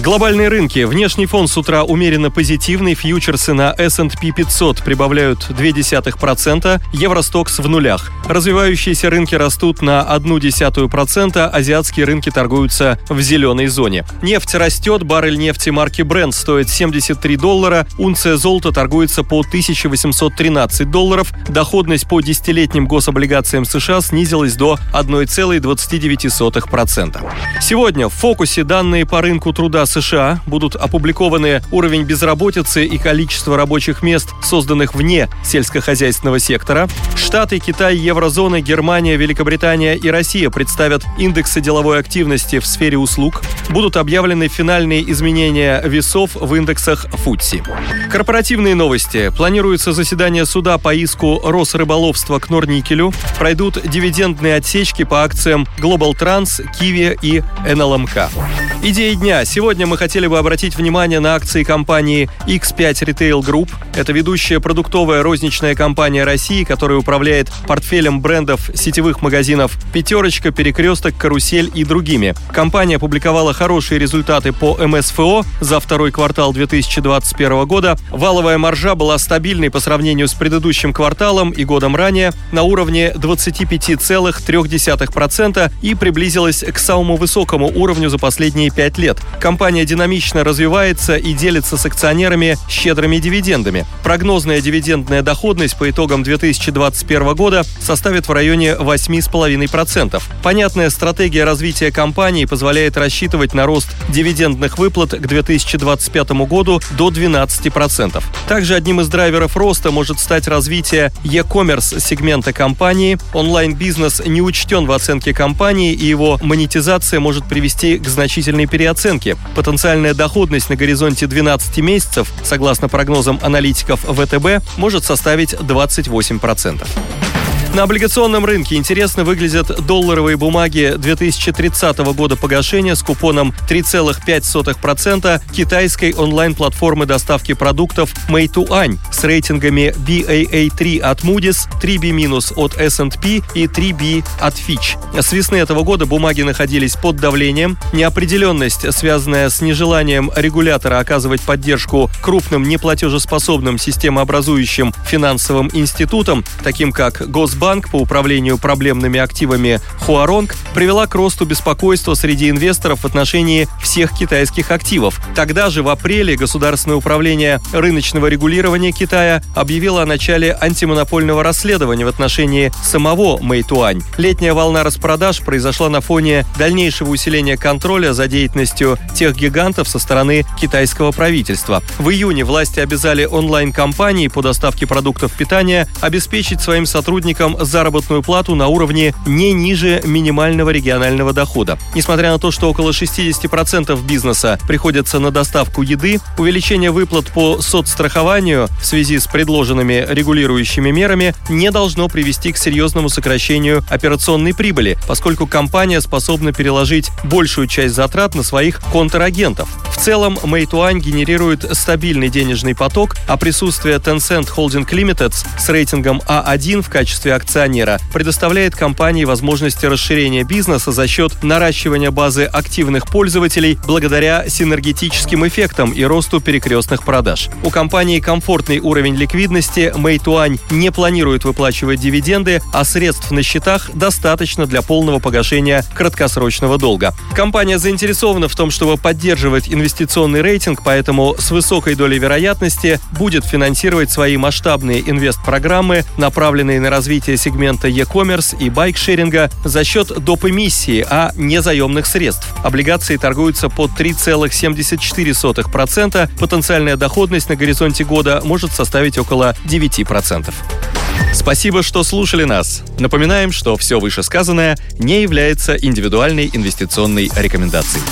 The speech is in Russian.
Глобальные рынки. Внешний фон с утра умеренно позитивный. Фьючерсы на S&P 500 прибавляют 0,2%, Евростокс в нулях. Развивающиеся рынки растут на 0,1%, азиатские рынки торгуются в зеленой зоне. Нефть растет, баррель нефти марки Brent стоит 73 доллара, унция золота торгуется по 1813 долларов, доходность по десятилетним гособлигациям США снизилась до 1,29%. Сегодня в фокусе данные по рынку труда США будут опубликованы уровень безработицы и количество рабочих мест, созданных вне сельскохозяйственного сектора. Штаты, Китай, Еврозона, Германия, Великобритания и Россия представят индексы деловой активности в сфере услуг. Будут объявлены финальные изменения весов в индексах ФУТСИ. Корпоративные новости. Планируется заседание суда по иску Росрыболовства к Норникелю. Пройдут дивидендные отсечки по акциям Global Trans, Kiwi и НЛМК. Идеи дня. Сегодня мы хотели бы обратить внимание на акции компании X5 Retail Group. Это ведущая продуктовая розничная компания России, которая управляет портфелем брендов сетевых магазинов «Пятерочка», «Перекресток», «Карусель» и другими. Компания опубликовала хорошие результаты по МСФО за второй квартал 2021 года. Валовая маржа была стабильной по сравнению с предыдущим кварталом и годом ранее на уровне 25,3% и приблизилась к самому высокому уровню за последние пять лет. Компания динамично развивается и делится с акционерами щедрыми дивидендами. Прогнозная дивидендная доходность по итогам 2021 года составит в районе 8,5%. Понятная стратегия развития компании позволяет рассчитывать на рост дивидендных выплат к 2025 году до 12%. Также одним из драйверов роста может стать развитие e-commerce сегмента компании. Онлайн-бизнес не учтен в оценке компании, и его монетизация может привести к значительной переоценки. Потенциальная доходность на горизонте 12 месяцев, согласно прогнозам аналитиков ВТБ, может составить 28%. На облигационном рынке интересно выглядят долларовые бумаги 2030 года погашения с купоном 3,5% китайской онлайн-платформы доставки продуктов Meituan с рейтингами BAA3 от Moody's, 3B- от S&P и 3B от Fitch. С весны этого года бумаги находились под давлением. Неопределенность, связанная с нежеланием регулятора оказывать поддержку крупным неплатежеспособным системообразующим финансовым институтам, таким как Госбанк, Банк по управлению проблемными активами Хуаронг привела к росту беспокойства среди инвесторов в отношении всех китайских активов. Тогда же в апреле Государственное управление рыночного регулирования Китая объявило о начале антимонопольного расследования в отношении самого Мэйтуань. Летняя волна распродаж произошла на фоне дальнейшего усиления контроля за деятельностью тех гигантов со стороны китайского правительства. В июне власти обязали онлайн-компании по доставке продуктов питания обеспечить своим сотрудникам заработную плату на уровне не ниже минимального регионального дохода. Несмотря на то, что около 60% бизнеса приходится на доставку еды, увеличение выплат по соцстрахованию в связи с предложенными регулирующими мерами не должно привести к серьезному сокращению операционной прибыли, поскольку компания способна переложить большую часть затрат на своих контрагентов. В целом, Meituan генерирует стабильный денежный поток, а присутствие Tencent Holding Limited с рейтингом А1 в качестве акционера предоставляет компании возможности расширения бизнеса за счет наращивания базы активных пользователей благодаря синергетическим эффектам и росту перекрестных продаж. У компании комфортный уровень ликвидности, Meituan не планирует выплачивать дивиденды, а средств на счетах достаточно для полного погашения краткосрочного долга. Компания заинтересована в том, чтобы поддерживать инвестиционный рейтинг, поэтому с высокой долей вероятности будет финансировать свои масштабные инвест-программы, направленные на развитие сегмента e-commerce и байкшеринга за счет доп. эмиссии, а не заемных средств. Облигации торгуются по 3,74%. Потенциальная доходность на горизонте года может составить около 9%. Спасибо, что слушали нас. Напоминаем, что все вышесказанное не является индивидуальной инвестиционной рекомендацией.